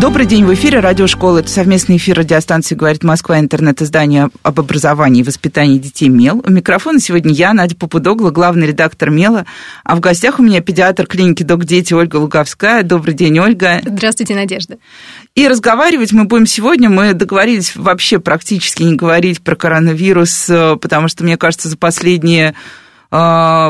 Добрый день, в эфире радиошкола. Это совместный эфир радиостанции «Говорит Москва», интернет-издание об образовании и воспитании детей «МЕЛ». У микрофона сегодня я, Надя Попудогла, главный редактор «МЕЛа». А в гостях у меня педиатр клиники «Док Дети» Ольга Луговская. Добрый день, Ольга. Здравствуйте, Надежда. И разговаривать мы будем сегодня. Мы договорились вообще практически не говорить про коронавирус, э, потому что, мне кажется, за последние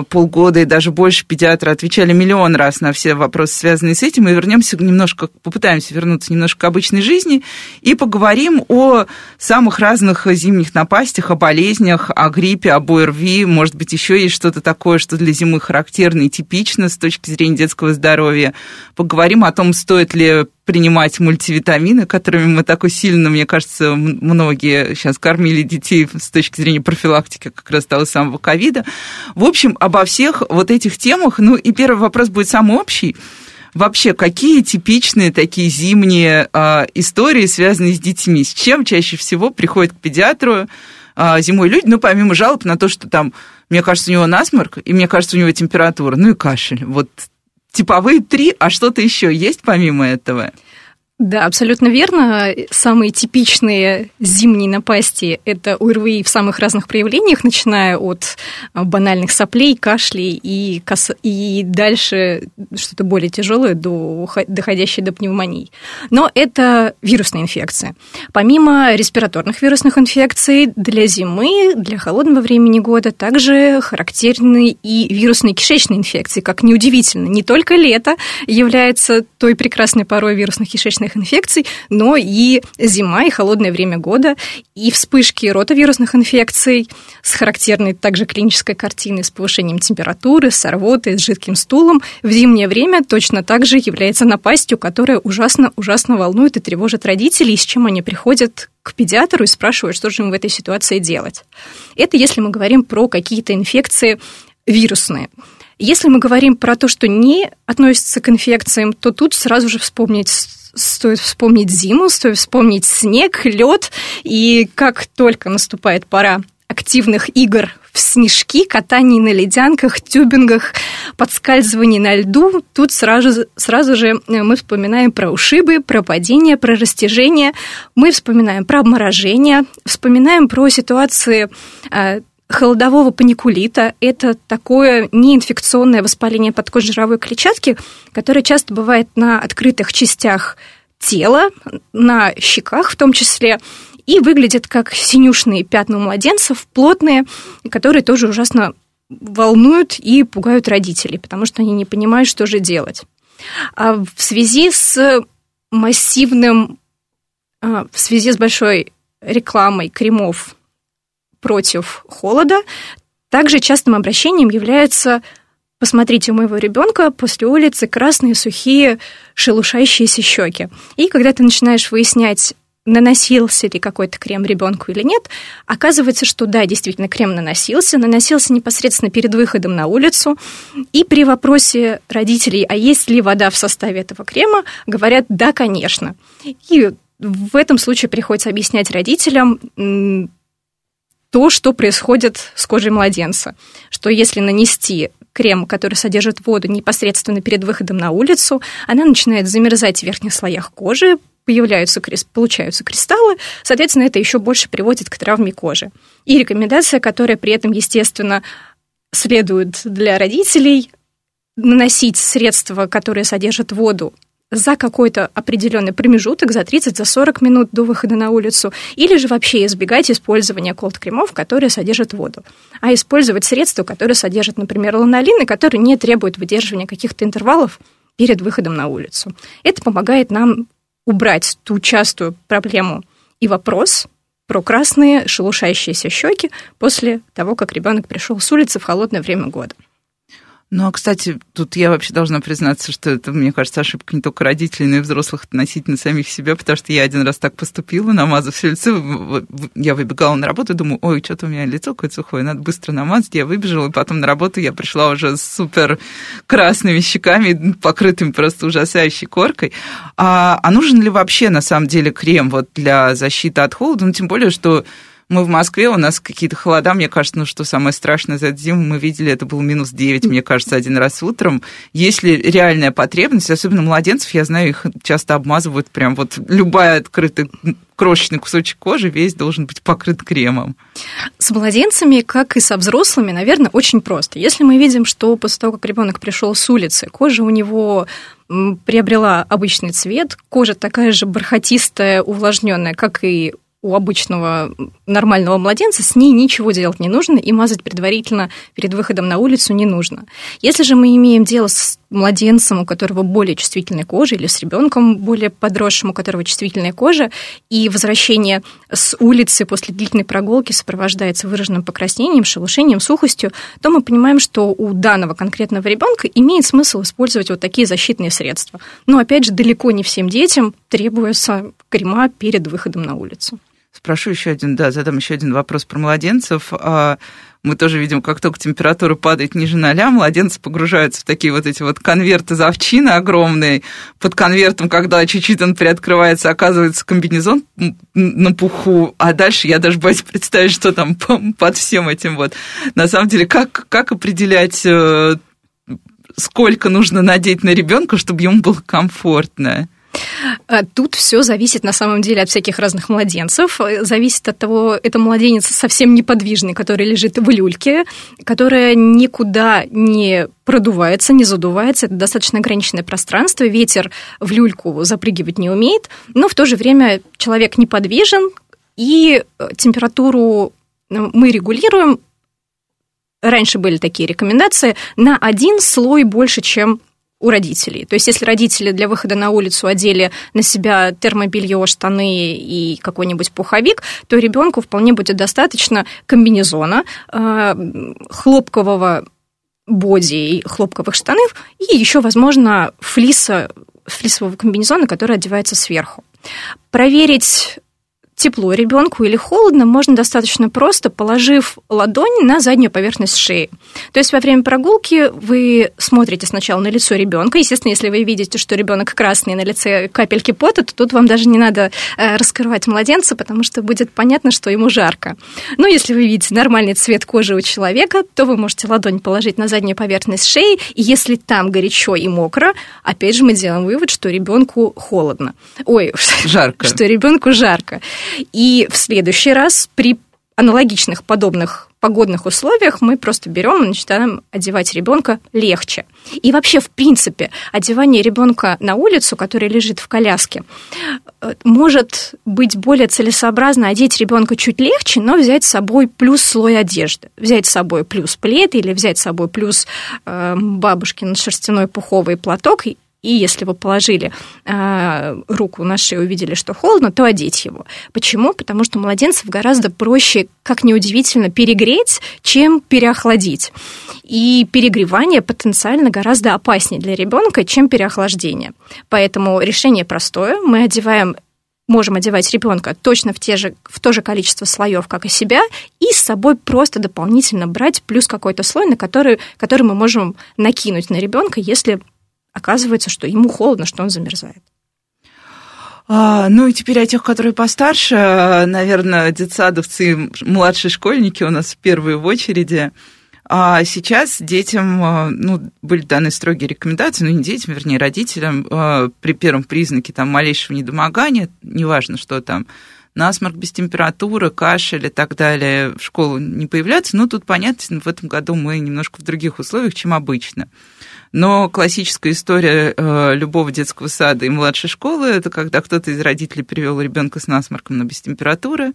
полгода и даже больше педиатры отвечали миллион раз на все вопросы, связанные с этим, и вернемся немножко, попытаемся вернуться немножко к обычной жизни и поговорим о самых разных зимних напастях, о болезнях, о гриппе, об ОРВИ, может быть, еще есть что-то такое, что для зимы характерно и типично с точки зрения детского здоровья. Поговорим о том, стоит ли принимать мультивитамины, которыми мы так усиленно, мне кажется, многие сейчас кормили детей с точки зрения профилактики как раз того самого ковида. В общем, обо всех вот этих темах, ну и первый вопрос будет самый общий. Вообще, какие типичные такие зимние э, истории, связанные с детьми? С чем чаще всего приходят к педиатру э, зимой люди? Ну, помимо жалоб на то, что там, мне кажется, у него насморк, и мне кажется, у него температура, ну и кашель. Вот типовые три, а что-то еще есть помимо этого? Да, абсолютно верно. Самые типичные зимние напасти – это ОРВИ в самых разных проявлениях, начиная от а, банальных соплей, кашлей и, кос... и дальше что-то более тяжелое, до... доходящее до пневмонии. Но это вирусная инфекция. Помимо респираторных вирусных инфекций, для зимы, для холодного времени года также характерны и вирусные кишечные инфекции, как неудивительно. Не только лето является той прекрасной порой вирусных кишечных вирусных инфекций, но и зима и холодное время года, и вспышки ротовирусных инфекций с характерной также клинической картиной с повышением температуры, с рвотой, с жидким стулом в зимнее время точно так же является напастью, которая ужасно-ужасно волнует и тревожит родителей, с чем они приходят к педиатру и спрашивают, что же им в этой ситуации делать. Это если мы говорим про какие-то инфекции вирусные. Если мы говорим про то, что не относится к инфекциям, то тут сразу же вспомнить стоит вспомнить зиму, стоит вспомнить снег, лед, и как только наступает пора активных игр в снежки, катаний на ледянках, тюбингах, подскальзываний на льду, тут сразу, сразу же э, мы вспоминаем про ушибы, про падение, про растяжение, мы вспоминаем про обморожение, вспоминаем про ситуации э, холодового паникулита. Это такое неинфекционное воспаление подкожировой клетчатки, которое часто бывает на открытых частях тела, на щеках в том числе, и выглядит как синюшные пятна у младенцев, плотные, которые тоже ужасно волнуют и пугают родителей, потому что они не понимают, что же делать. А в связи с массивным, а, в связи с большой рекламой кремов против холода. Также частым обращением является Посмотрите, у моего ребенка после улицы красные, сухие, шелушащиеся щеки. И когда ты начинаешь выяснять, наносился ли какой-то крем ребенку или нет, оказывается, что да, действительно, крем наносился, наносился непосредственно перед выходом на улицу. И при вопросе родителей, а есть ли вода в составе этого крема, говорят, да, конечно. И в этом случае приходится объяснять родителям, то, что происходит с кожей младенца. Что если нанести крем, который содержит воду непосредственно перед выходом на улицу, она начинает замерзать в верхних слоях кожи, появляются, получаются кристаллы, соответственно, это еще больше приводит к травме кожи. И рекомендация, которая при этом, естественно, следует для родителей, наносить средства, которые содержат воду за какой-то определенный промежуток, за 30, за 40 минут до выхода на улицу, или же вообще избегать использования колд-кремов, которые содержат воду, а использовать средства, которые содержат, например, ланолин, и которые не требуют выдерживания каких-то интервалов перед выходом на улицу. Это помогает нам убрать ту частую проблему и вопрос про красные шелушающиеся щеки после того, как ребенок пришел с улицы в холодное время года. Ну, а, кстати, тут я вообще должна признаться, что это, мне кажется, ошибка не только родителей, но и взрослых относительно самих себя, потому что я один раз так поступила, намазав все лицо, я выбегала на работу, думаю, ой, что-то у меня лицо какое-то сухое, надо быстро намазать, я выбежала, и потом на работу я пришла уже с супер красными щеками, покрытыми просто ужасающей коркой. А, а нужен ли вообще, на самом деле, крем вот для защиты от холода? Ну, тем более, что мы в Москве, у нас какие-то холода, мне кажется, ну что самое страшное за эту зиму мы видели, это был минус 9, мне кажется, один раз утром. Если реальная потребность, особенно младенцев, я знаю, их часто обмазывают прям вот любая открытая крошечный кусочек кожи весь должен быть покрыт кремом. С младенцами, как и со взрослыми, наверное, очень просто. Если мы видим, что после того, как ребенок пришел с улицы, кожа у него приобрела обычный цвет, кожа такая же бархатистая, увлажненная, как и у обычного нормального младенца с ней ничего делать не нужно и мазать предварительно перед выходом на улицу не нужно. Если же мы имеем дело с младенцем, у которого более чувствительная кожа, или с ребенком более подросшим, у которого чувствительная кожа, и возвращение с улицы после длительной прогулки сопровождается выраженным покраснением, шелушением, сухостью, то мы понимаем, что у данного конкретного ребенка имеет смысл использовать вот такие защитные средства. Но, опять же, далеко не всем детям требуется крема перед выходом на улицу. Спрошу еще один, да, задам еще один вопрос про младенцев. А, мы тоже видим, как только температура падает ниже ноля, младенцы погружаются в такие вот эти вот конверты из овчины огромные. Под конвертом, когда чуть-чуть он приоткрывается, оказывается комбинезон на пуху, а дальше я даже боюсь представить, что там под всем этим вот. На самом деле, как, как определять э, сколько нужно надеть на ребенка, чтобы ему было комфортно? А тут все зависит на самом деле от всяких разных младенцев. Зависит от того, это младенец совсем неподвижный, который лежит в люльке, которая никуда не продувается, не задувается. Это достаточно ограниченное пространство. Ветер в люльку запрыгивать не умеет, но в то же время человек неподвижен, и э, температуру ну, мы регулируем раньше были такие рекомендации, на один слой больше, чем у родителей. То есть, если родители для выхода на улицу одели на себя термобелье, штаны и какой-нибудь пуховик, то ребенку вполне будет достаточно комбинезона, э, хлопкового боди и хлопковых штанов, и еще, возможно, флиса, флисового комбинезона, который одевается сверху. Проверить тепло ребенку или холодно, можно достаточно просто, положив ладонь на заднюю поверхность шеи. То есть во время прогулки вы смотрите сначала на лицо ребенка. Естественно, если вы видите, что ребенок красный, на лице капельки пота, то тут вам даже не надо э, раскрывать младенца, потому что будет понятно, что ему жарко. Но если вы видите нормальный цвет кожи у человека, то вы можете ладонь положить на заднюю поверхность шеи, и если там горячо и мокро, опять же мы делаем вывод, что ребенку холодно. Ой, жарко. Что ребенку жарко. И в следующий раз при аналогичных подобных погодных условиях мы просто берем и начинаем одевать ребенка легче. И вообще, в принципе, одевание ребенка на улицу, который лежит в коляске, э, может быть более целесообразно одеть ребенка чуть легче, но взять с собой плюс слой одежды. Взять с собой плюс плед или взять с собой плюс э, бабушкин шерстяной пуховый платок и если вы положили э, руку на шею, увидели, что холодно, то одеть его. Почему? Потому что младенцев гораздо проще, как неудивительно, перегреть, чем переохладить. И перегревание потенциально гораздо опаснее для ребенка, чем переохлаждение. Поэтому решение простое. Мы одеваем можем одевать ребенка точно в, те же, в то же количество слоев, как и себя, и с собой просто дополнительно брать плюс какой-то слой, на который, который мы можем накинуть на ребенка, если оказывается, что ему холодно, что он замерзает. А, ну и теперь о тех, которые постарше, наверное, детсадовцы младшие школьники у нас в очереди. А сейчас детям а, ну, были даны строгие рекомендации, ну не детям, вернее, родителям, а, при первом признаке там, малейшего недомогания, неважно, что там, насморк без температуры, кашель и так далее, в школу не появляться. Но тут, понятно, в этом году мы немножко в других условиях, чем обычно. Но классическая история э, любого детского сада и младшей школы это когда кто-то из родителей привел ребенка с насморком, но без температуры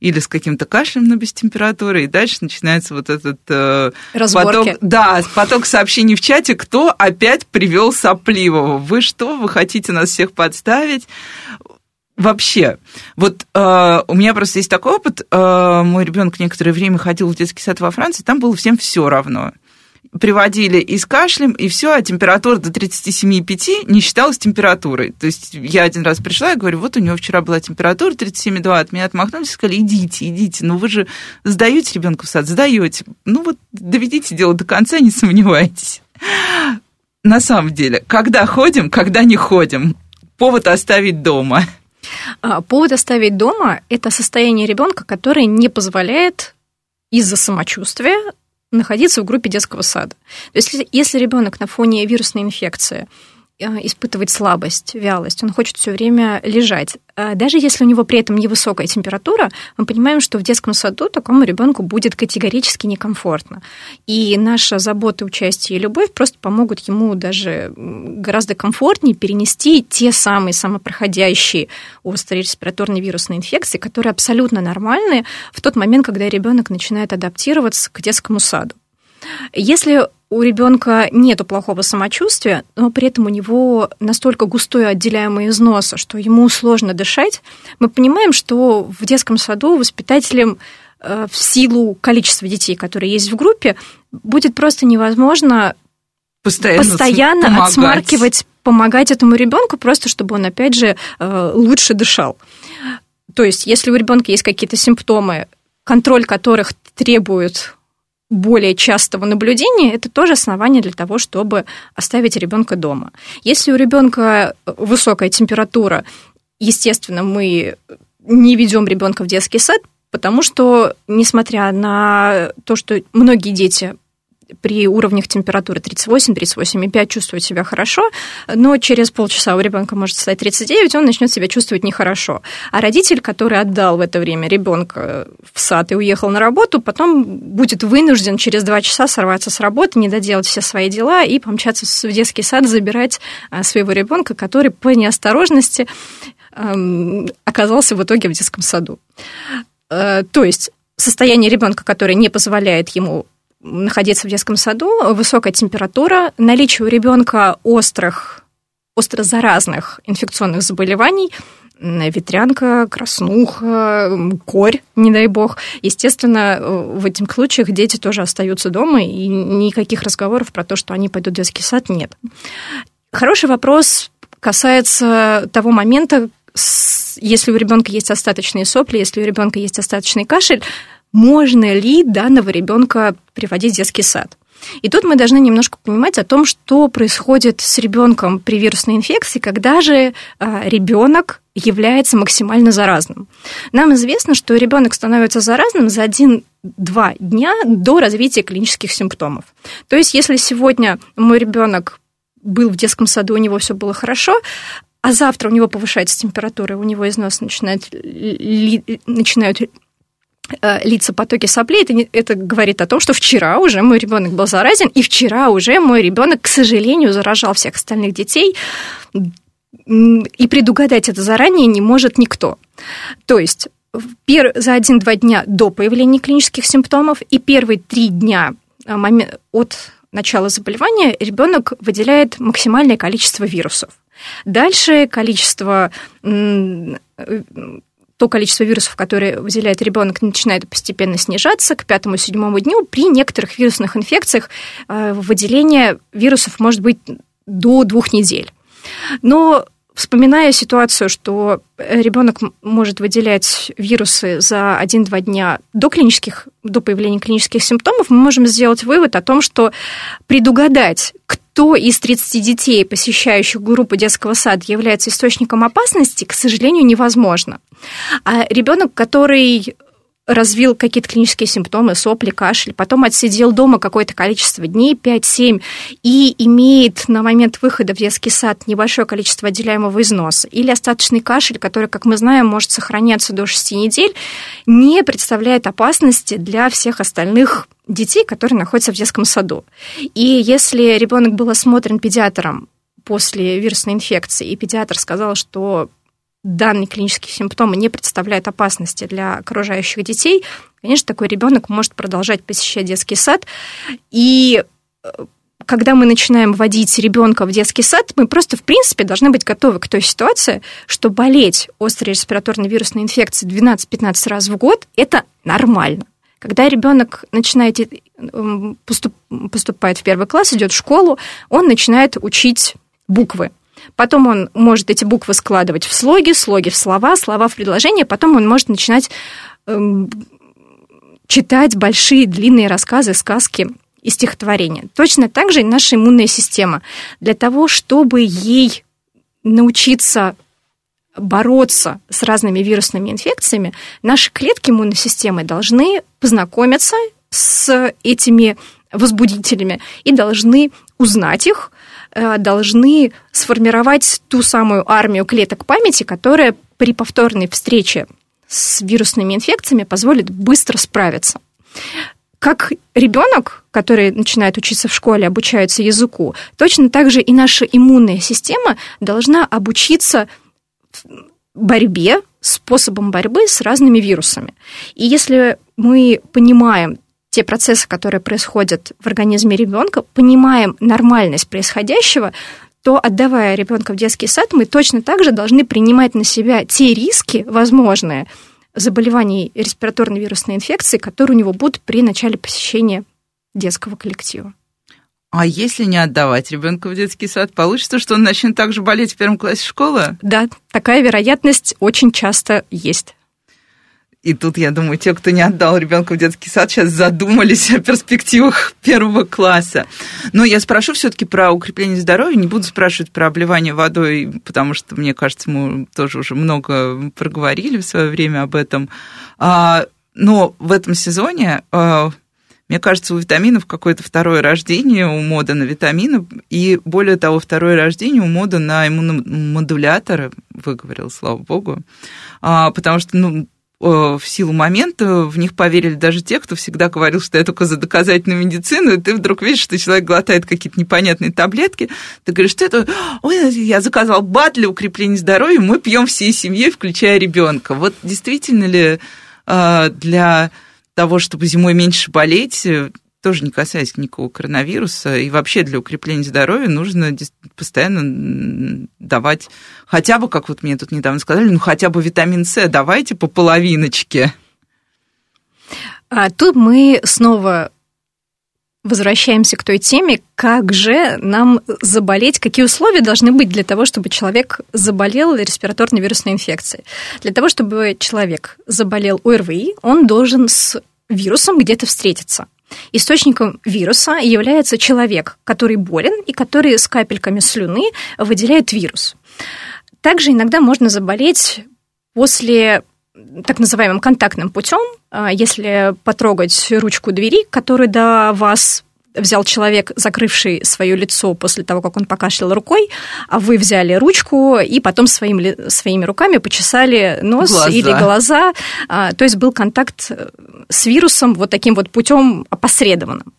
или с каким-то кашлем, но без температуры, и дальше начинается вот этот э, поток, да, поток сообщений в чате, кто опять привел сопливого. Вы что, вы хотите нас всех подставить? Вообще, вот э, у меня просто есть такой опыт. Э, мой ребенок некоторое время ходил в детский сад во Франции, там было всем все равно приводили и с кашлем, и все, а температура до 37,5 не считалась температурой. То есть я один раз пришла и говорю, вот у него вчера была температура 37,2, от меня отмахнулись и сказали, идите, идите, ну вы же сдаете ребенка в сад, сдаете. Ну вот доведите дело до конца, не сомневайтесь. На самом деле, когда ходим, когда не ходим, повод оставить дома. А, повод оставить дома – это состояние ребенка, которое не позволяет из-за самочувствия находиться в группе детского сада. То есть, если, если ребенок на фоне вирусной инфекции э, испытывает слабость, вялость, он хочет все время лежать. А даже если у него при этом невысокая температура, мы понимаем, что в детском саду такому ребенку будет категорически некомфортно. И наша забота, участие и любовь просто помогут ему даже гораздо комфортнее перенести те самые самопроходящие острые респираторные вирусные инфекции, которые абсолютно нормальны в тот момент, когда ребенок начинает адаптироваться к детскому саду. Если у ребенка нет плохого самочувствия, но при этом у него настолько густой отделяемый из носа, что ему сложно дышать, мы понимаем, что в детском саду воспитателям э, в силу количества детей, которые есть в группе, будет просто невозможно постоянно, постоянно помогать. отсмаркивать, помогать этому ребенку, просто чтобы он, опять же, э, лучше дышал. То есть, если у ребенка есть какие-то симптомы, контроль которых требует более частого наблюдения, это тоже основание для того, чтобы оставить ребенка дома. Если у ребенка высокая температура, естественно, мы не ведем ребенка в детский сад, потому что, несмотря на то, что многие дети при уровнях температуры 38, 38,5 чувствует себя хорошо, но через полчаса у ребенка может стать 39, он начнет себя чувствовать нехорошо. А родитель, который отдал в это время ребенка в сад и уехал на работу, потом будет вынужден через два часа сорваться с работы, не доделать все свои дела и помчаться в детский сад забирать а, своего ребенка, который по неосторожности оказался в итоге в детском саду. Э, то есть состояние ребенка, которое не позволяет ему находиться в детском саду, высокая температура, наличие у ребенка острых, остро заразных инфекционных заболеваний, ветрянка, краснуха, корь, не дай бог. Естественно, в этих случаях дети тоже остаются дома, и никаких разговоров про то, что они пойдут в детский сад, нет. Хороший вопрос касается того момента, если у ребенка есть остаточные сопли, если у ребенка есть остаточный кашель, можно ли данного ребенка приводить в детский сад. И тут мы должны немножко понимать о том, что происходит с ребенком при вирусной инфекции, когда же а, ребенок является максимально заразным. Нам известно, что ребенок становится заразным за один-два дня до развития клинических симптомов. То есть, если сегодня мой ребенок был в детском саду, у него все было хорошо, а завтра у него повышается температура, у него из носа начинает, ли, начинают лица потоки соплей, это, не, это говорит о том, что вчера уже мой ребенок был заразен, и вчера уже мой ребенок, к сожалению, заражал всех остальных детей, и предугадать это заранее не может никто. То есть за один-два дня до появления клинических симптомов и первые три дня э, от начала заболевания ребенок выделяет максимальное количество вирусов. Дальше количество то количество вирусов, которые выделяет ребенок, начинает постепенно снижаться к пятому-седьмому дню. При некоторых вирусных инфекциях э, выделение вирусов может быть до двух недель. Но вспоминая ситуацию, что ребенок может выделять вирусы за 1-2 дня до, клинических, до появления клинических симптомов, мы можем сделать вывод о том, что предугадать, кто из 30 детей, посещающих группу детского сада, является источником опасности, к сожалению, невозможно. А ребенок, который развил какие-то клинические симптомы, сопли, кашель, потом отсидел дома какое-то количество дней, 5-7, и имеет на момент выхода в детский сад небольшое количество отделяемого износа, или остаточный кашель, который, как мы знаем, может сохраняться до 6 недель, не представляет опасности для всех остальных детей, которые находятся в детском саду. И если ребенок был осмотрен педиатром после вирусной инфекции, и педиатр сказал, что данные клинические симптомы не представляют опасности для окружающих детей, конечно, такой ребенок может продолжать посещать детский сад. И э, когда мы начинаем вводить ребенка в детский сад, мы просто, в принципе, должны быть готовы к той ситуации, что болеть острой респираторной вирусной инфекцией 12-15 раз в год – это нормально. Когда ребенок начинает поступ, поступает в первый класс, идет в школу, он начинает учить буквы. Потом он может эти буквы складывать в слоги, слоги в слова, слова в предложения, потом он может начинать эм, читать большие длинные рассказы, сказки и стихотворения. Точно так же и наша иммунная система. Для того, чтобы ей научиться бороться с разными вирусными инфекциями, наши клетки иммунной системы должны познакомиться с этими возбудителями и должны узнать их, э, должны сформировать ту самую армию клеток памяти, которая при повторной встрече с вирусными инфекциями позволит быстро справиться. Как ребенок, который начинает учиться в школе, обучается языку, точно так же и наша иммунная система должна обучиться борьбе, способом борьбы с разными вирусами. И если мы понимаем те процессы, которые происходят в организме ребенка, понимаем нормальность происходящего, то отдавая ребенка в детский сад, мы точно так же должны принимать на себя те риски возможные заболеваний респираторной вирусной инфекции, которые у него будут при начале посещения детского коллектива. А если не отдавать ребенка в детский сад, получится, что он начнет также болеть в первом классе школы? Да, такая вероятность очень часто есть. И тут, я думаю, те, кто не отдал ребенка в детский сад, сейчас задумались о перспективах первого класса. Но я спрошу все-таки про укрепление здоровья, не буду спрашивать про обливание водой, потому что, мне кажется, мы тоже уже много проговорили в свое время об этом. А, но в этом сезоне а, мне кажется, у витаминов какое-то второе рождение, у мода на витамины, и более того, второе рождение у мода на иммуномодуляторы, выговорил, слава богу, а, потому что, ну, в силу момента в них поверили даже те, кто всегда говорил, что я только за доказательную медицину, и ты вдруг видишь, что человек глотает какие-то непонятные таблетки, ты говоришь, что это, ой, я заказал БАД для укрепления здоровья, мы пьем всей семьей, включая ребенка. Вот действительно ли а, для того, чтобы зимой меньше болеть, тоже не касаясь никакого коронавируса, и вообще для укрепления здоровья нужно постоянно давать хотя бы, как вот мне тут недавно сказали, ну хотя бы витамин С давайте по половиночке. А тут мы снова возвращаемся к той теме, как же нам заболеть, какие условия должны быть для того, чтобы человек заболел респираторной вирусной инфекцией. Для того, чтобы человек заболел ОРВИ, он должен с вирусом где-то встретиться. Источником вируса является человек, который болен и который с капельками слюны выделяет вирус. Также иногда можно заболеть после так называемым контактным путем, а, если потрогать ручку двери, которая до вас взял человек, закрывший свое лицо после того, как он покашлял рукой, а вы взяли ручку и потом своим, своими руками почесали нос глаза. или глаза. А, то есть был контакт э, с вирусом вот таким вот путем опосредованным.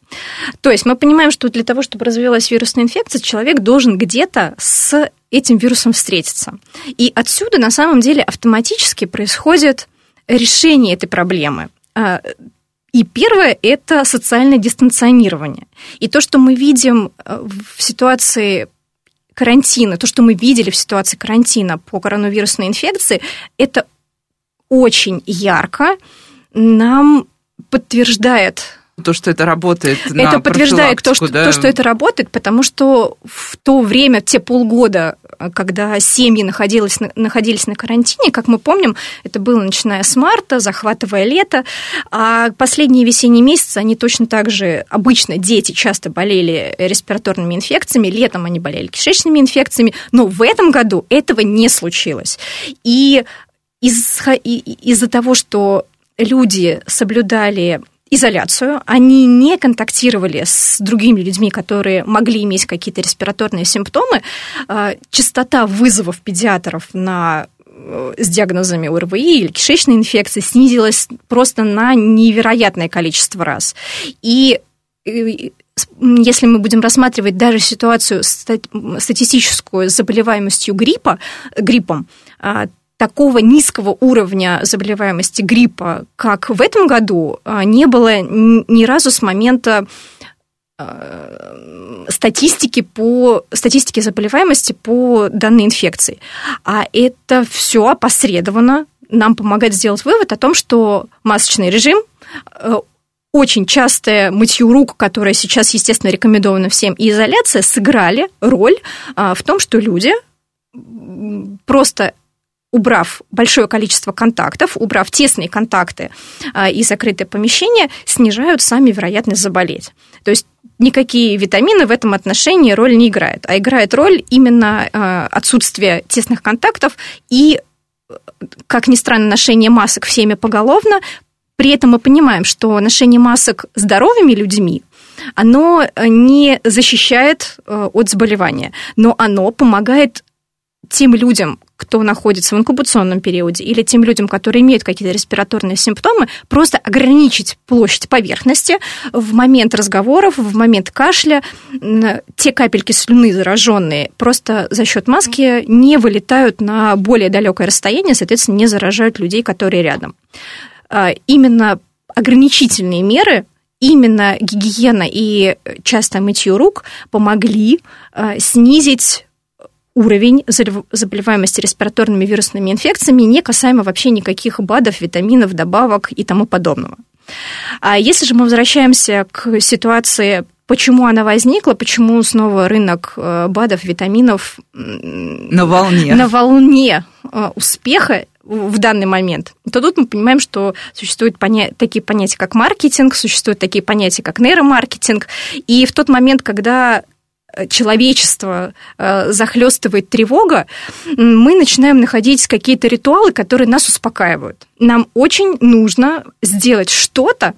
То есть мы понимаем, что для того, чтобы развилась вирусная инфекция, человек должен где-то с этим вирусом встретиться. И отсюда на самом деле автоматически происходит решение этой проблемы а, и первое – это социальное дистанционирование. И то, что мы видим э, в ситуации карантина, то, что мы видели в ситуации карантина по коронавирусной инфекции, это очень ярко нам подтверждает то, что это работает. Это подтверждает то что, да? то, что это работает, потому что в то время, те полгода, когда семьи находились, находились на карантине, как мы помним, это было начиная с марта, захватывая лето, а последние весенние месяцы они точно так же, обычно дети часто болели респираторными инфекциями, летом они болели кишечными инфекциями, но в этом году этого не случилось. И из, из-за того, что люди соблюдали изоляцию, они не контактировали с другими людьми, которые могли иметь какие-то респираторные симптомы. А, частота вызовов педиатров на э, с диагнозами ОРВИ или кишечной инфекции снизилась просто на невероятное количество раз. И если мы будем рассматривать даже ситуацию статистическую с заболеваемостью гриппа, гриппом, а, такого низкого уровня заболеваемости гриппа, как в этом году, а, не было ни разу с момента а, статистики по статистике заболеваемости по данной инфекции. А это все опосредованно нам помогает сделать вывод о том, что масочный режим, э, очень частое мытье рук, которое сейчас, естественно, рекомендовано всем, и изоляция сыграли роль а, в том, что люди просто убрав большое количество контактов, убрав тесные контакты а, и закрытые помещения, снижают сами вероятность заболеть. То есть никакие витамины в этом отношении роль не играют, а играет роль именно а, отсутствие тесных контактов и, как ни странно, ношение масок всеми поголовно. При этом мы понимаем, что ношение масок здоровыми людьми оно не защищает э, от заболевания, но оно помогает тем людям, кто находится в инкубационном периоде, или тем людям, которые имеют какие-то респираторные симптомы, просто ограничить площадь поверхности в момент разговоров, в момент кашля. Те капельки слюны зараженные просто за счет маски не вылетают на более далекое расстояние, соответственно, не заражают людей, которые рядом. А, именно ограничительные меры именно гигиена и часто мытье рук помогли а, снизить уровень заболеваемости респираторными вирусными инфекциями, не касаемо вообще никаких БАДов, витаминов, добавок и тому подобного. А если же мы возвращаемся к ситуации почему она возникла, почему снова рынок э, БАДов, витаминов на волне, на волне э, успеха в данный момент, то тут мы понимаем, что существуют поня- такие понятия, как маркетинг, существуют такие понятия, как нейромаркетинг, и в тот момент, когда человечество э, захлестывает тревога, мы начинаем находить какие-то ритуалы, которые нас успокаивают. Нам очень нужно сделать что-то,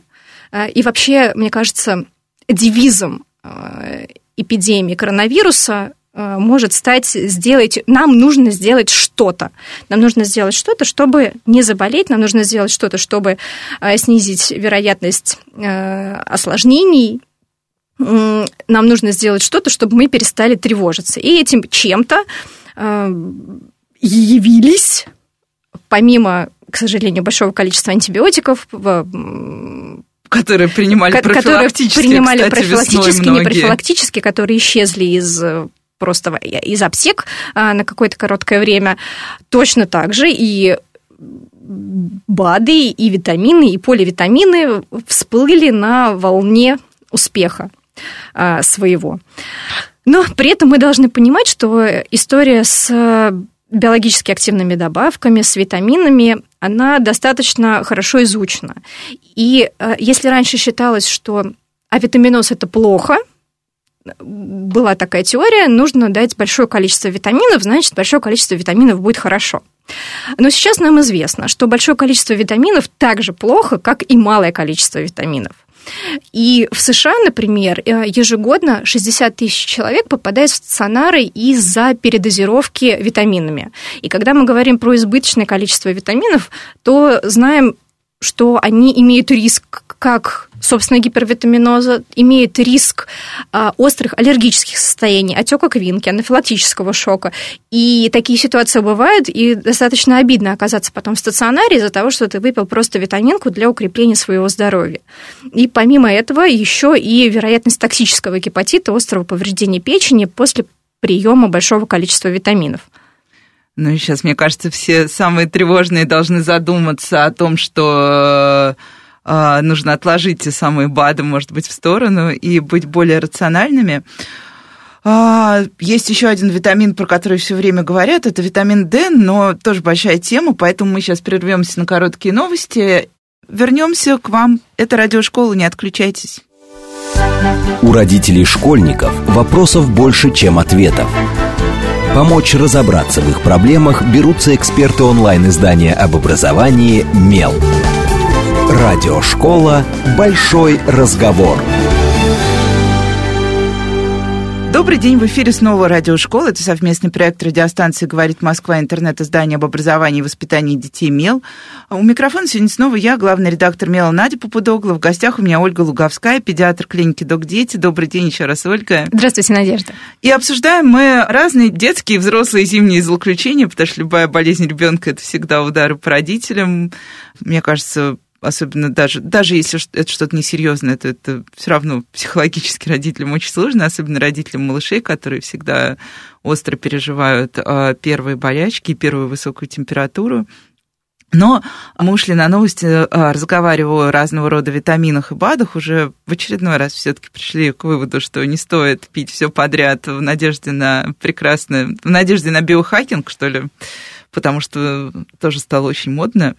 э, и вообще, мне кажется, девизом э, эпидемии коронавируса может стать сделать, нам нужно сделать что-то. Нам нужно сделать что-то, чтобы не заболеть, нам нужно сделать что-то, чтобы снизить вероятность осложнений нам нужно сделать что-то, чтобы мы перестали тревожиться. И этим чем-то э, явились, помимо, к сожалению, большого количества антибиотиков, которые принимали профилактически, которые принимали кстати, профилактически, не профилактически, которые исчезли из просто из аптек а, на какое-то короткое время. Точно так же и БАДы, и витамины, и поливитамины всплыли на волне успеха. А, своего. Но при этом мы должны понимать, что история с биологически активными добавками, с витаминами, она достаточно хорошо изучена. И а, если раньше считалось, что авитаминоз – это плохо, была такая теория, нужно дать большое количество витаминов, значит, большое количество витаминов будет хорошо. Но сейчас нам известно, что большое количество витаминов так же плохо, как и малое количество витаминов. И в США, например, э, ежегодно 60 тысяч человек попадают в стационары из-за передозировки витаминами. И когда мы говорим про избыточное количество витаминов, то знаем, что они имеют риск как собственно, гипервитаминоза, имеет риск а, острых аллергических состояний, отека квинки, анафилактического шока. И такие ситуации бывают, и достаточно обидно оказаться потом в стационаре из-за того, что ты выпил просто витаминку для укрепления своего здоровья. И помимо этого еще и вероятность токсического гепатита, острого повреждения печени после приема большого количества витаминов. Ну и сейчас, мне кажется, все самые тревожные должны задуматься о том, что а, нужно отложить те самые БАДы, может быть, в сторону и быть более рациональными. А, есть еще один витамин, про который все время говорят, это витамин D, но тоже большая тема, поэтому мы сейчас прервемся на короткие новости. Вернемся к вам. Это радиошкола, не отключайтесь. У родителей школьников вопросов больше, чем ответов. Помочь разобраться в их проблемах берутся эксперты онлайн-издания об образовании «Мел». Радиошкола «Большой разговор». Добрый день, в эфире снова радиошкола. Это совместный проект радиостанции «Говорит Москва», интернет-издание об образовании и воспитании детей «Мел». У микрофона сегодня снова я, главный редактор «Мела» Надя Попудогла. В гостях у меня Ольга Луговская, педиатр клиники «Док Дети». Добрый день еще раз, Ольга. Здравствуйте, Надежда. И обсуждаем мы разные детские, взрослые, зимние злоключения, потому что любая болезнь ребенка – это всегда удары по родителям. Мне кажется, особенно даже, даже если это что-то несерьезное, то это все равно психологически родителям очень сложно, особенно родителям малышей, которые всегда остро переживают а, первые болячки, первую высокую температуру. Но мы ушли на новости, а, разговаривая о разного рода витаминах и БАДах, уже в очередной раз все-таки пришли к выводу, что не стоит пить все подряд в надежде на прекрасное, в надежде на биохакинг, что ли, потому что тоже стало очень модно.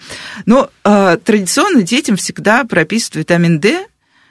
Но э, традиционно детям всегда прописывают витамин D,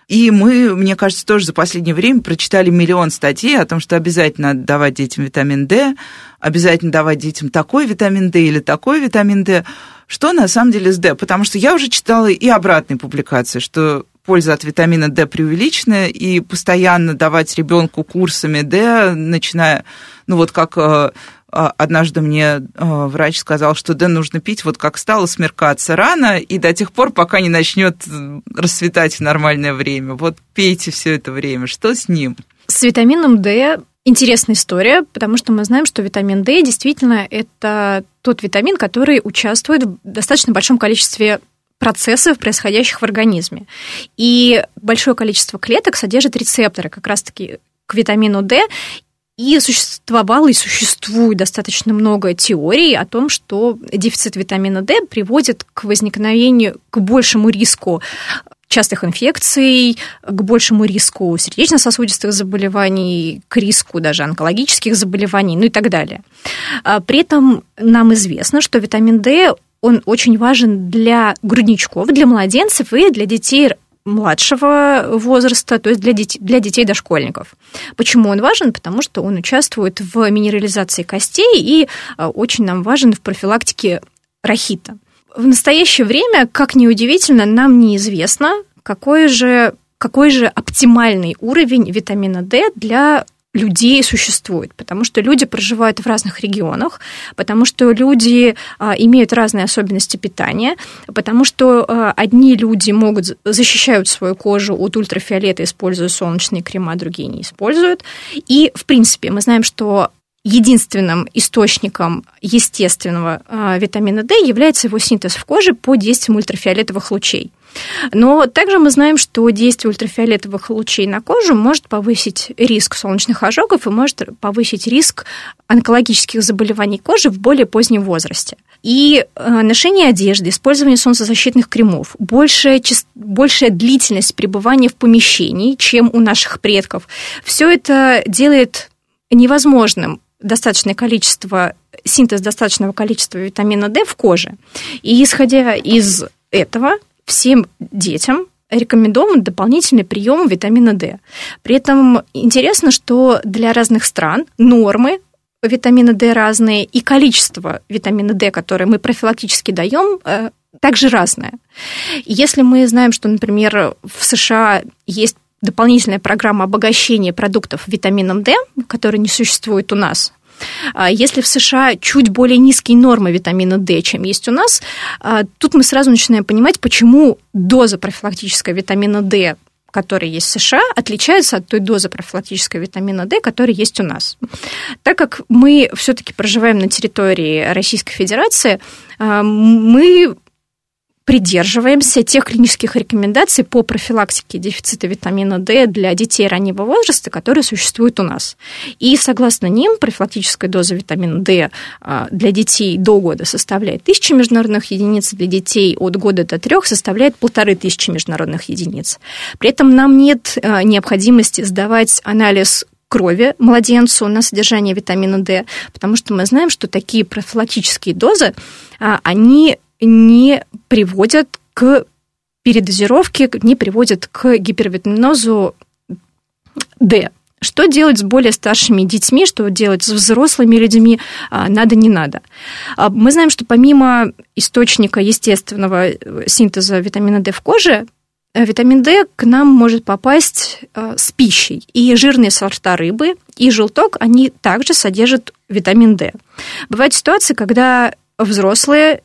и мы, мне кажется, тоже за последнее время прочитали миллион статей о том, что обязательно надо давать детям витамин D, обязательно давать детям такой витамин D или такой витамин D. Что на самом деле с D? Потому что я уже читала и обратные публикации, что польза от витамина D преувеличенная, и постоянно давать ребенку курсами D, начиная, ну вот как а, однажды мне э, врач сказал, что да, нужно пить вот как стало смеркаться рано, и до тех пор, пока не начнет э, расцветать в нормальное время. Вот пейте все это время. Что с ним? С витамином D интересная история, потому что мы знаем, что витамин D действительно это тот витамин, который участвует в достаточно большом количестве процессов, происходящих в организме. И большое количество клеток содержит рецепторы как раз-таки к витамину D, и существовало и существует достаточно много теорий о том, что дефицит витамина D приводит к возникновению, к большему риску частых инфекций, к большему риску сердечно-сосудистых заболеваний, к риску даже онкологических заболеваний, ну и так далее. А при этом нам известно, что витамин D он очень важен для грудничков, для младенцев и для детей младшего возраста, то есть для детей, для детей дошкольников. Почему он важен? Потому что он участвует в минерализации костей и а, очень нам важен в профилактике рахита. В настоящее время, как ни удивительно, нам неизвестно, какой же, какой же оптимальный уровень витамина D для людей существует, потому что люди проживают в разных регионах, потому что люди а, имеют разные особенности питания, потому что а, одни люди могут защищают свою кожу от ультрафиолета, используя солнечные крема, другие не используют. И, в принципе, мы знаем, что единственным источником естественного а, витамина D является его синтез в коже по действию ультрафиолетовых лучей. Но также мы знаем, что действие ультрафиолетовых лучей на кожу может повысить риск солнечных ожогов и может повысить риск онкологических заболеваний кожи в более позднем возрасте. И а, ношение одежды, использование солнцезащитных кремов, большая, большая длительность пребывания в помещении, чем у наших предков, все это делает невозможным достаточное количество, синтез достаточного количества витамина D в коже. И исходя из этого, всем детям рекомендован дополнительный прием витамина D. При этом интересно, что для разных стран нормы витамина D разные, и количество витамина D, которое мы профилактически даем, э, также разное. Если мы знаем, что, например, в США есть дополнительная программа обогащения продуктов витамином D, которая не существует у нас. А если в США чуть более низкие нормы витамина D, чем есть у нас, а, тут мы сразу начинаем понимать, почему доза профилактической витамина D которая есть в США, отличается от той дозы профилактической витамина D, которая есть у нас. Так как мы все-таки проживаем на территории Российской Федерации, а, мы придерживаемся тех клинических рекомендаций по профилактике дефицита витамина D для детей раннего возраста, которые существуют у нас. И согласно ним, профилактическая доза витамина D а, для детей до года составляет 1000 международных единиц, для детей от года до трех составляет полторы тысячи международных единиц. При этом нам нет а, необходимости сдавать анализ крови младенцу на содержание витамина D, потому что мы знаем, что такие профилактические дозы, а, они не приводят к передозировке, не приводят к гипервитаминозу D. Что делать с более старшими детьми, что делать с взрослыми людьми, а, надо, не надо. А, мы знаем, что помимо источника естественного э, синтеза витамина D в коже, э, витамин D к нам может попасть э, с пищей. И жирные сорта рыбы, и желток, они также содержат витамин D. Бывают ситуации, когда взрослые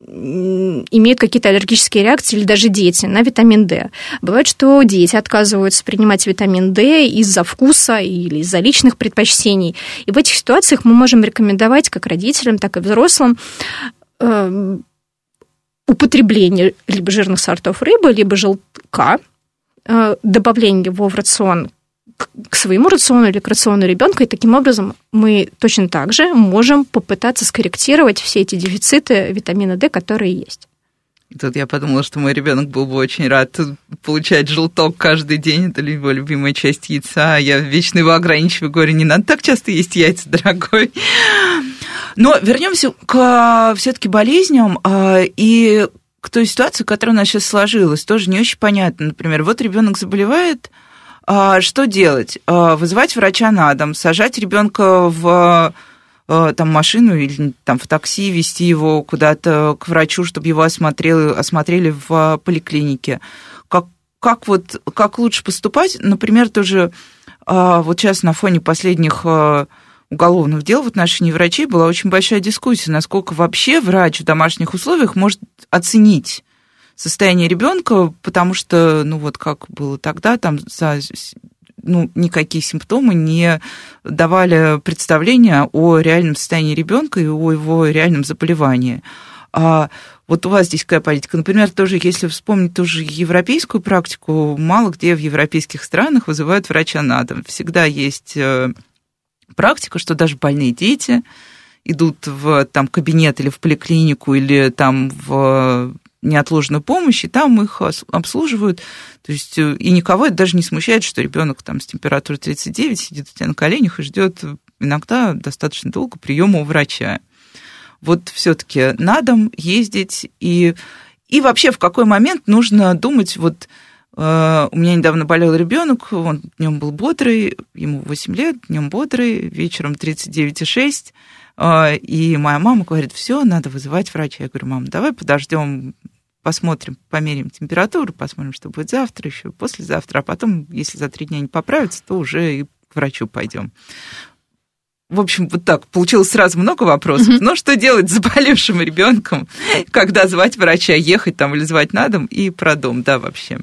имеют какие-то аллергические реакции или даже дети на витамин D. Бывает, что дети отказываются принимать витамин D из-за вкуса или из-за личных предпочтений. И в этих ситуациях мы можем рекомендовать как родителям, так и взрослым э, употребление либо жирных сортов рыбы, либо желтка, э, добавление его в рацион к своему рациону или к рациону ребенка, и таким образом мы точно так же можем попытаться скорректировать все эти дефициты витамина D, которые есть. Тут я подумала, что мой ребенок был бы очень рад получать желток каждый день. Это его любимая часть яйца. Я вечно его ограничиваю, говорю, не надо так часто есть яйца, дорогой. Но вернемся к все-таки болезням а, и к той ситуации, которая у нас сейчас сложилась. Тоже не очень понятно. Например, вот ребенок заболевает, а, что делать? А, вызывать врача на дом, сажать ребенка в Э, там машину или там в такси, вести его куда-то к врачу, чтобы его осмотрели, осмотрели в поликлинике. Как, как, вот, как лучше поступать? Например, тоже а, вот сейчас на фоне последних уголовных дел в отношении врачей была очень большая дискуссия, насколько вообще врач в домашних условиях может оценить состояние ребенка, потому что, ну вот как было тогда, там за ну, никакие симптомы не давали представления о реальном состоянии ребенка и о его реальном заболевании. А вот у вас здесь какая политика? Например, тоже, если вспомнить тоже европейскую практику, мало где в европейских странах вызывают врача на дом. Всегда есть э, практика, что даже больные дети идут в там, кабинет или в поликлинику, или там в неотложную помощь, и там их обслуживают. То есть э, и никого это даже не смущает, что ребенок там с температурой 39 сидит у тебя на коленях и ждет иногда достаточно долго приема у врача. Вот все-таки на дом ездить и, и вообще в какой момент нужно думать, вот э, у меня недавно болел ребенок, он днем был бодрый, ему 8 лет, днем бодрый, вечером 39,6, э, и моя мама говорит, все, надо вызывать врача. Я говорю, мама, давай подождем посмотрим, померим температуру, посмотрим, что будет завтра, еще послезавтра, а потом, если за три дня не поправится, то уже и к врачу пойдем. В общем, вот так. Получилось сразу много вопросов. Mm-hmm. Но что делать с заболевшим ребенком, когда звать врача, ехать там или звать на дом и про дом, да, вообще.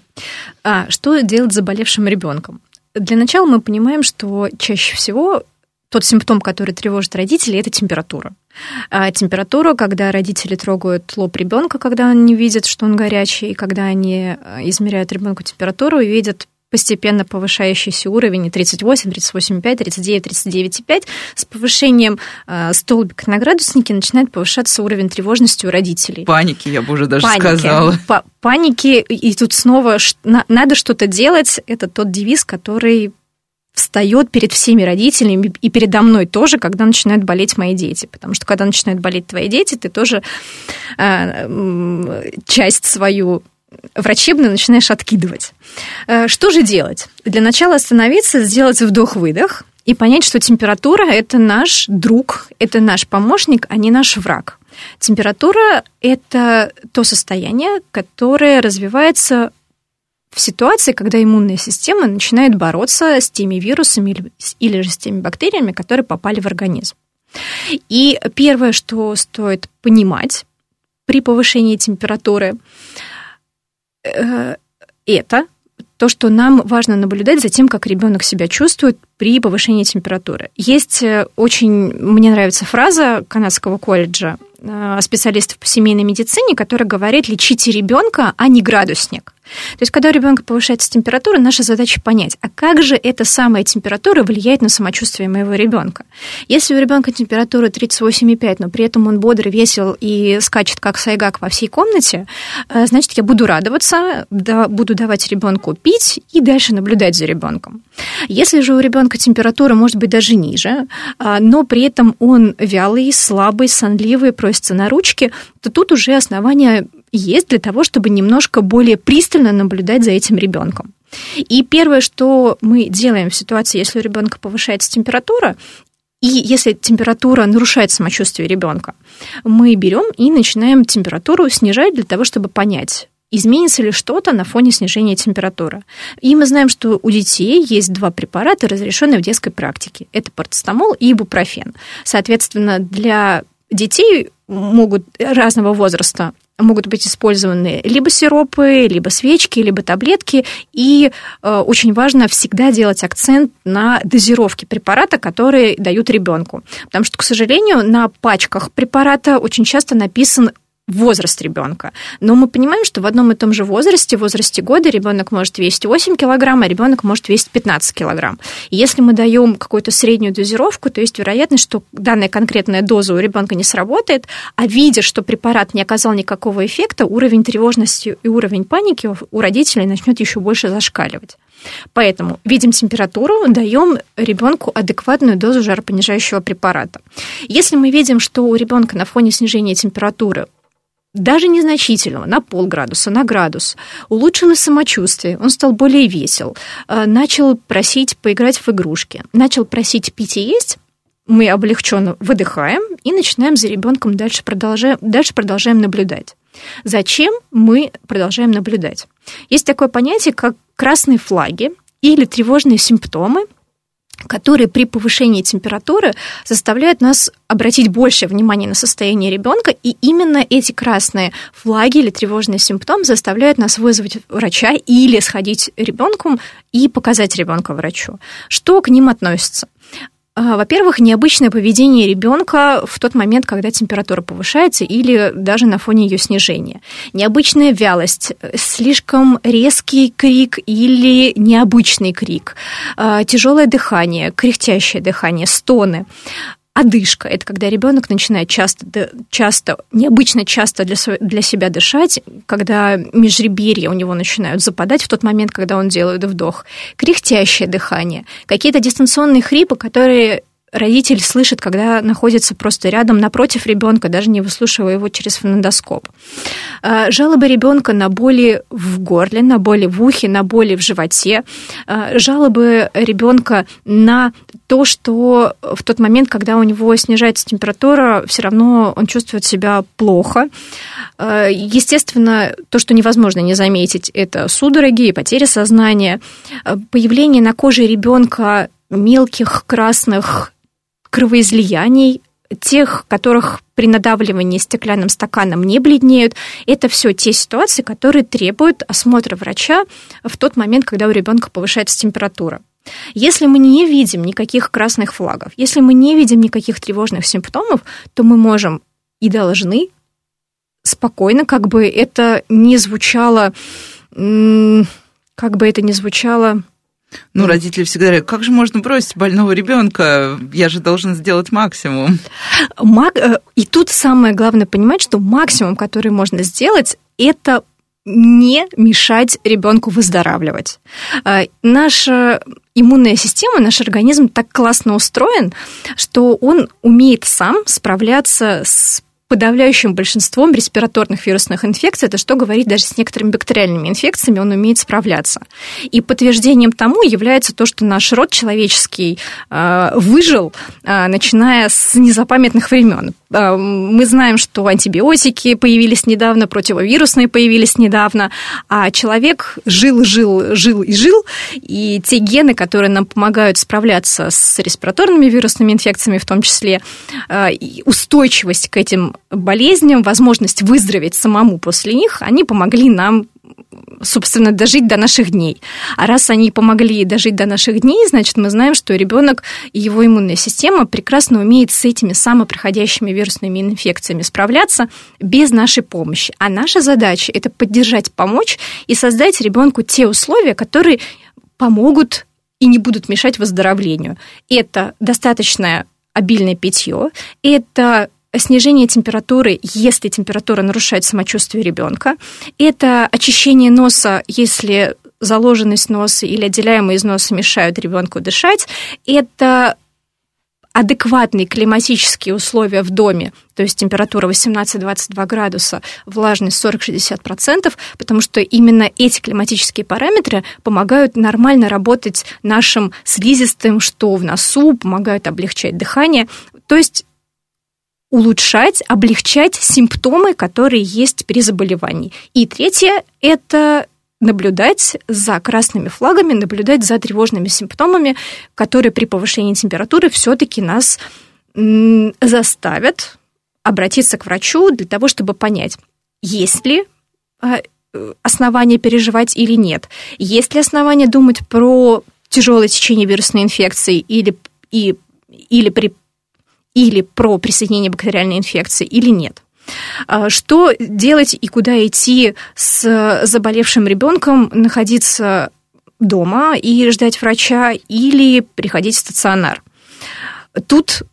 А что делать с заболевшим ребенком? Для начала мы понимаем, что чаще всего тот симптом, который тревожит родителей, это температура. А температура, когда родители трогают лоб ребенка, когда они видят, что он горячий, и когда они э, измеряют ребенку температуру и видят постепенно повышающийся уровень 38, 38,5, 39, 39,5. С повышением э, столбика на градуснике начинает повышаться уровень тревожности у родителей. Паники, я бы уже даже Паники. сказала. Па- паники, и тут снова надо что-то делать. Это тот девиз, который встает перед всеми родителями и передо мной тоже, когда начинают болеть мои дети. Потому что когда начинают болеть твои дети, ты тоже э, часть свою врачебную начинаешь откидывать. Э, что же делать? Для начала остановиться, сделать вдох-выдох и понять, что температура – это наш друг, это наш помощник, а не наш враг. Температура – это то состояние, которое развивается в ситуации, когда иммунная система начинает бороться с теми вирусами или, же с теми бактериями, которые попали в организм. И первое, что стоит понимать при повышении температуры, э, это то, что нам важно наблюдать за тем, как ребенок себя чувствует при повышении температуры. Есть э, очень, мне нравится фраза канадского колледжа э, специалистов по семейной медицине, которая говорит, лечите ребенка, а не градусник. То есть, когда у ребенка повышается температура, наша задача понять, а как же эта самая температура влияет на самочувствие моего ребенка. Если у ребенка температура 38,5, но при этом он бодрый, весел и скачет как сайгак во всей комнате, э, значит, я буду радоваться, буду давать ребенку пить и дальше наблюдать за ребенком. Если же у ребенка температура может быть даже ниже, а, но при этом он вялый, слабый, сонливый, просится на ручки, то тут уже основания есть для того, чтобы немножко более пристально наблюдать за этим ребенком. И первое, что мы делаем в ситуации, если у ребенка повышается температура, и если температура нарушает самочувствие ребенка, мы берем и начинаем температуру снижать для того, чтобы понять, изменится ли что-то на фоне снижения температуры. И мы знаем, что у детей есть два препарата, разрешенные в детской практике. Это парацетамол и ибупрофен. Соответственно, для детей могут разного возраста могут быть использованы либо сиропы, либо свечки, либо таблетки. И э, очень важно всегда делать акцент на дозировке препарата, которые дают ребенку. Потому что, к сожалению, на пачках препарата очень часто написан возраст ребенка. Но мы понимаем, что в одном и том же возрасте, в возрасте года ребенок может весить 8 килограмм, а ребенок может весить 15 килограмм. И если мы даем какую-то среднюю дозировку, то есть вероятность, что данная конкретная доза у ребенка не сработает, а видя, что препарат не оказал никакого эффекта, уровень тревожности и уровень паники у родителей начнет еще больше зашкаливать. Поэтому видим температуру, даем ребенку адекватную дозу жаропонижающего препарата. Если мы видим, что у ребенка на фоне снижения температуры даже незначительного, на полградуса, на градус, улучшилось самочувствие, он стал более весел, э, начал просить поиграть в игрушки, начал просить пить и есть, мы облегченно выдыхаем и начинаем за ребенком дальше продолжаем, дальше продолжаем наблюдать. Зачем мы продолжаем наблюдать? Есть такое понятие, как красные флаги или тревожные симптомы, которые при повышении температуры заставляют нас обратить больше внимания на состояние ребенка, и именно эти красные флаги или тревожные симптомы заставляют нас вызвать врача или сходить ребенком и показать ребенка врачу. Что к ним относится? А, во-первых, необычное поведение ребенка в тот момент, когда температура повышается или даже на фоне ее снижения. Необычная вялость, слишком резкий крик или необычный крик, а, тяжелое дыхание, кряхтящее дыхание, стоны. Одышка – это когда ребенок начинает часто, часто необычно часто для, для себя дышать, когда межреберья у него начинают западать в тот момент, когда он делает вдох. Кряхтящее дыхание, какие-то дистанционные хрипы, которые родитель слышит, когда находится просто рядом напротив ребенка, даже не выслушивая его через фонендоскоп. А, жалобы ребенка на боли в горле, на боли в ухе, на боли в животе, а, жалобы ребенка на то, что в тот момент, когда у него снижается температура, все равно он чувствует себя плохо. А, естественно, то, что невозможно не заметить, это судороги, потери сознания, появление на коже ребенка мелких красных кровоизлияний, тех, которых при надавливании стеклянным стаканом не бледнеют. Это все те ситуации, которые требуют осмотра врача в тот момент, когда у ребенка повышается температура. Если мы не видим никаких красных флагов, если мы не видим никаких тревожных симптомов, то мы можем и должны спокойно, как бы это не звучало, как бы это не звучало ну, родители всегда говорят, как же можно бросить больного ребенка? Я же должен сделать максимум. Мак... Э, и тут самое главное понимать, что максимум, который можно сделать, это не мешать ребенку выздоравливать. Э, наша иммунная система, наш организм так классно устроен, что он умеет сам справляться с подавляющим большинством респираторных вирусных инфекций, это что говорить даже с некоторыми бактериальными инфекциями, он умеет справляться. И подтверждением тому является то, что наш род человеческий э, выжил, э, начиная с незапамятных времен. Э, мы знаем, что антибиотики появились недавно, противовирусные появились недавно, а человек жил, жил, жил и жил, и те гены, которые нам помогают справляться с респираторными вирусными инфекциями в том числе, устойчивость к этим болезням, возможность выздороветь самому после них, они помогли нам собственно, дожить до наших дней. А раз они помогли дожить до наших дней, значит, мы знаем, что ребенок и его иммунная система прекрасно умеет с этими самопроходящими вирусными инфекциями справляться без нашей помощи. А наша задача – это поддержать, помочь и создать ребенку те условия, которые помогут и не будут мешать выздоровлению. Это достаточное обильное питье, это снижение температуры, если температура нарушает самочувствие ребенка. Это очищение носа, если заложенность носа или отделяемые из носа мешают ребенку дышать. Это адекватные климатические условия в доме, то есть температура 18-22 градуса, влажность 40-60%, потому что именно эти климатические параметры помогают нормально работать нашим слизистым, что в носу, помогают облегчать дыхание. То есть улучшать, облегчать симптомы, которые есть при заболевании. И третье – это наблюдать за красными флагами, наблюдать за тревожными симптомами, которые при повышении температуры все-таки нас заставят обратиться к врачу для того, чтобы понять, есть ли а, основания переживать или нет, есть ли основания думать про тяжелое течение вирусной инфекции или, и, или при или про присоединение бактериальной инфекции или нет. А, что делать и куда идти с заболевшим ребенком, находиться дома и ждать врача или приходить в стационар? Тут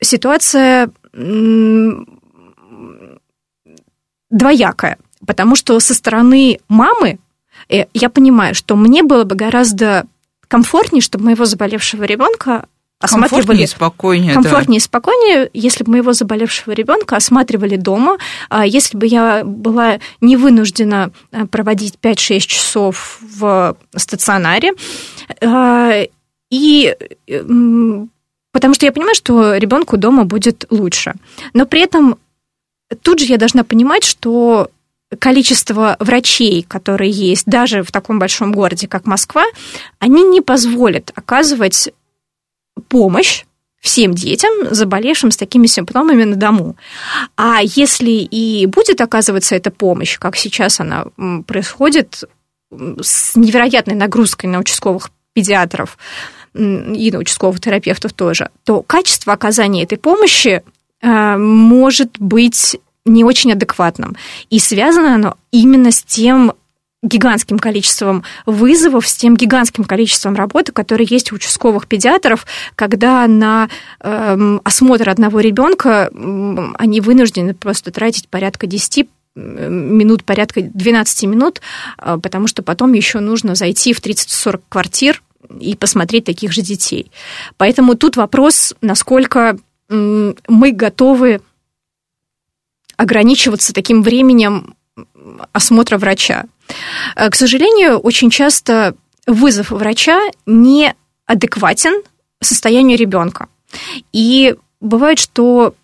ситуация двоякая, потому что со стороны мамы э, я понимаю, что мне было бы гораздо комфортнее, чтобы моего заболевшего ребенка осматривали... Комфортнее и спокойнее. Комфортнее да. спокойнее, если бы моего заболевшего ребенка осматривали дома, а если бы я была не вынуждена э, проводить 5-6 часов в стационаре. Э, и потому что я понимаю, что ребенку дома будет лучше. Но при этом тут же я должна понимать, что количество врачей, которые есть даже в таком большом городе, как Москва, они не позволят оказывать помощь всем детям, заболевшим с такими симптомами на дому. А если и будет оказываться эта помощь, как сейчас она происходит, с невероятной нагрузкой на участковых педиатров и на участковых терапевтов тоже, то качество оказания этой помощи э, может быть не очень адекватным. И связано оно именно с тем гигантским количеством вызовов, с тем гигантским количеством работы, которое есть у участковых педиатров, когда на э, осмотр одного ребенка э, они вынуждены просто тратить порядка 10 минут, порядка 12 минут, э, потому что потом еще нужно зайти в 30-40 квартир и посмотреть таких же детей. Поэтому тут вопрос, насколько мы готовы ограничиваться таким временем осмотра врача. Э, к сожалению, очень часто вызов врача не адекватен состоянию ребенка. И бывает, что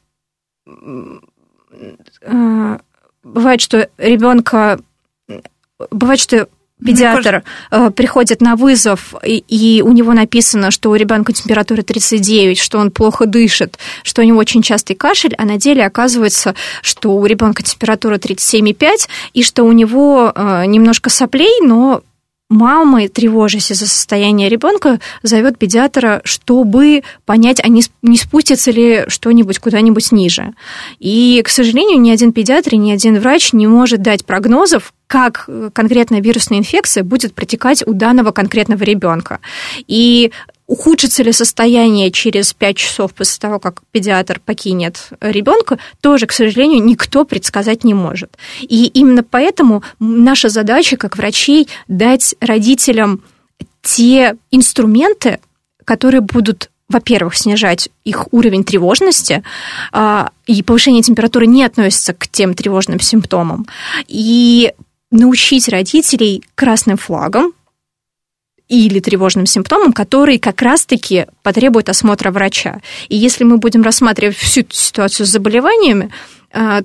э, бывает, что ребенка бывает, что педиатр кажется... приходит на вызов, и, и у него написано, что у ребенка температура 39, что он плохо дышит, что у него очень частый кашель, а на деле оказывается, что у ребенка температура 37,5, и что у него э, немножко соплей, но мама, тревожась из-за состояния ребенка, зовет педиатра, чтобы понять, а не, спустится ли что-нибудь куда-нибудь ниже. И, к сожалению, ни один педиатр и ни один врач не может дать прогнозов, как конкретная вирусная инфекция будет протекать у данного конкретного ребенка. И ухудшится ли состояние через 5 часов после того, как педиатр покинет ребенка, тоже, к сожалению, никто предсказать не может. И именно поэтому наша задача как врачей дать родителям те инструменты, которые будут во-первых, снижать их уровень тревожности, а, и повышение температуры не относится к тем тревожным симптомам, и научить родителей красным флагом, или тревожным симптомам, которые как раз-таки потребуют осмотра врача. И если мы будем рассматривать всю ситуацию с заболеваниями,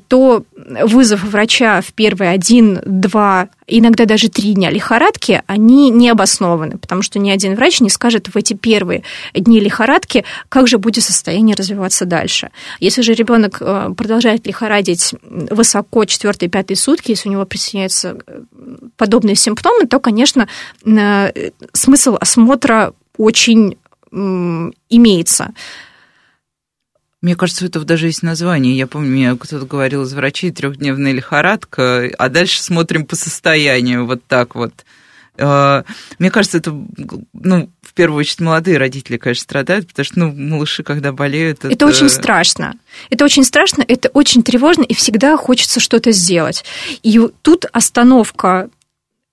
то вызов врача в первые один, два, иногда даже три дня лихорадки, они не обоснованы, потому что ни один врач не скажет в эти первые дни лихорадки, как же будет состояние развиваться дальше. Если же ребенок э, продолжает лихорадить высоко четвертые, пятые сутки, если у него присоединяются э, подобные симптомы, то, конечно, э, смысл осмотра очень имеется. Мне кажется, это даже есть название. Я помню, мне кто-то говорил из врачей трехдневная лихорадка, а дальше смотрим по состоянию вот так вот. А, мне кажется, это, ну, в первую очередь, молодые родители, конечно, страдают, потому что, ну, малыши, когда болеют... Это, это очень страшно. Это очень страшно, это очень тревожно, и всегда хочется что-то сделать. И тут остановка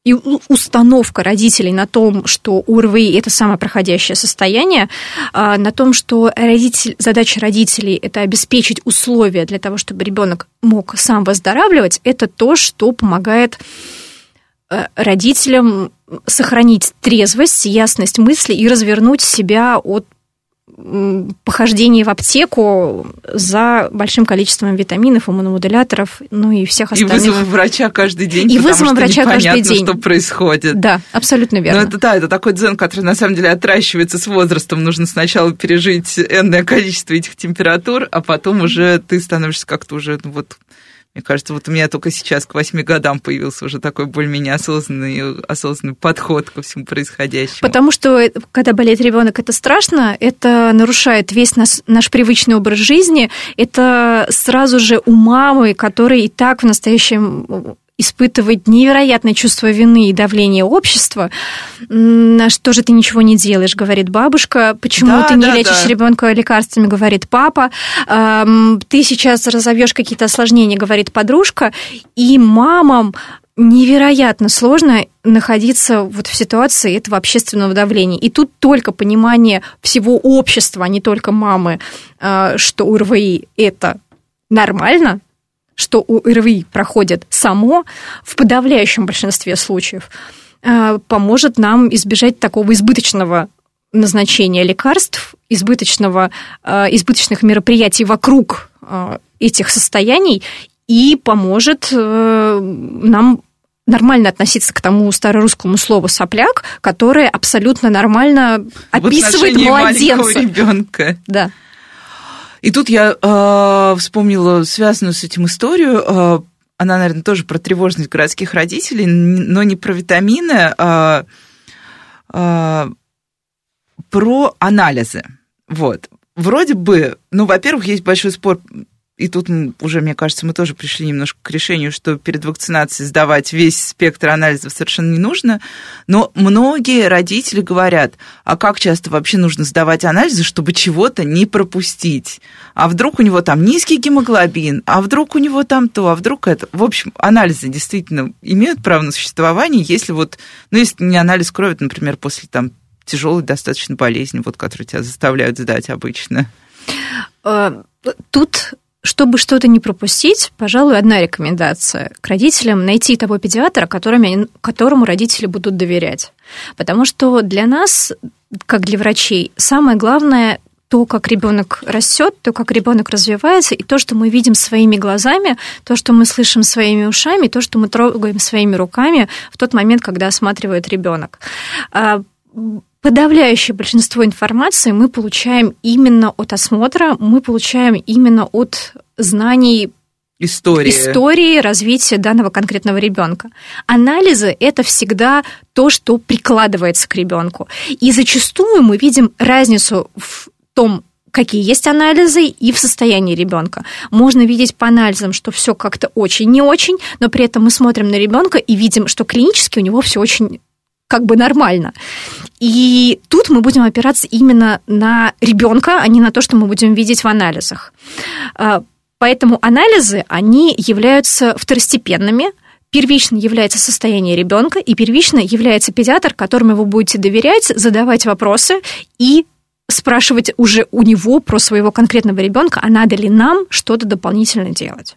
и установка родителей на том, что УРВИ – это самопроходящее состояние, а, на том, что родитель, задача родителей – это обеспечить условия для того, чтобы ребенок мог сам выздоравливать, это то, что помогает э, родителям сохранить трезвость, ясность мысли и развернуть себя от похождение в аптеку за большим количеством витаминов, иммуномодуляторов, ну и всех остальных. И вызовом врача каждый день, и вызовом врача каждый день. что происходит. Да, абсолютно верно. Но это, да, это такой дзен, который на самом деле отращивается с возрастом. Нужно сначала пережить энное количество этих температур, а потом уже ты становишься как-то уже ну, вот Мне кажется, вот у меня только сейчас к восьми годам появился уже такой более-менее осознанный, осознанный подход ко всему происходящему. Потому что, э, когда болеет ребенок, это страшно, это нарушает весь наш, наш привычный образ жизни, это сразу же у мамы, которая и так в настоящем испытывает невероятное чувство вины и давления общества. Что же ты ничего не делаешь, говорит бабушка. Почему да, ты не да, лечишь да. ребенка лекарствами, говорит папа. Ты сейчас разовьешь какие-то осложнения, говорит подружка. И мамам невероятно сложно находиться вот в ситуации этого общественного давления. И тут только понимание всего общества, а не только мамы, а, что УРВИ это нормально, что у РВИ проходит само в подавляющем большинстве случаев, э, поможет нам избежать такого избыточного назначения лекарств, избыточного, э, избыточных мероприятий вокруг э, этих состояний и поможет нам нормально относиться к тому старорусскому слову сопляк, которое абсолютно нормально описывает младенца. ребенка. Да. И тут я э, вспомнила связанную с этим историю. Э, она, наверное, тоже про тревожность городских родителей, но не про витамины, а, а про анализы. Вот. Вроде бы, ну, во-первых, есть большой спор и тут уже, мне кажется, мы тоже пришли немножко к решению, что перед вакцинацией сдавать весь спектр анализов совершенно не нужно. Но многие родители говорят, а как часто вообще нужно сдавать анализы, чтобы чего-то не пропустить? А вдруг у него там низкий гемоглобин, а вдруг у него там то, а вдруг это... В общем, анализы действительно имеют право на существование, если вот, ну, если не анализ крови, например, после там тяжелой достаточно болезни, вот, которую тебя заставляют сдать обычно. Э, тут чтобы что-то не пропустить, пожалуй, одна рекомендация к родителям – найти того педиатра, которыми, которому родители будут доверять. Потому что для нас, как для врачей, самое главное то, как ребенок растет, то, как ребенок развивается, и то, что мы видим своими глазами, то, что мы слышим своими ушами, то, что мы трогаем своими руками в тот момент, когда осматривает ребенок. Подавляющее большинство информации мы получаем именно от осмотра, мы получаем именно от знаний истории. истории развития данного конкретного ребенка. Анализы это всегда то, что прикладывается к ребенку. И зачастую мы видим разницу в том, какие есть анализы и в состоянии ребенка. Можно видеть по анализам, что все как-то очень не очень, но при этом мы смотрим на ребенка и видим, что клинически у него все очень как бы нормально. И тут мы будем опираться именно на ребенка, а не на то, что мы будем видеть в анализах. А, поэтому анализы, они являются второстепенными, первично является состояние ребенка, и первично является педиатр, которому вы будете доверять, задавать вопросы и спрашивать уже у него про своего конкретного ребенка, а надо ли нам что-то дополнительно делать.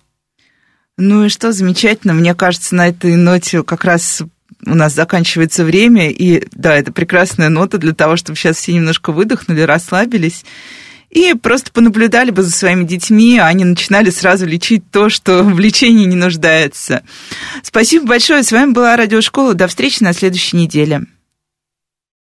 Ну и что замечательно, мне кажется, на этой ноте как раз у нас заканчивается время, и да, это прекрасная нота для того, чтобы сейчас все немножко выдохнули, расслабились и просто понаблюдали бы за своими детьми, а они начинали сразу лечить то, что в лечении не нуждается. Спасибо большое. С вами была Радиошкола. До встречи на следующей неделе.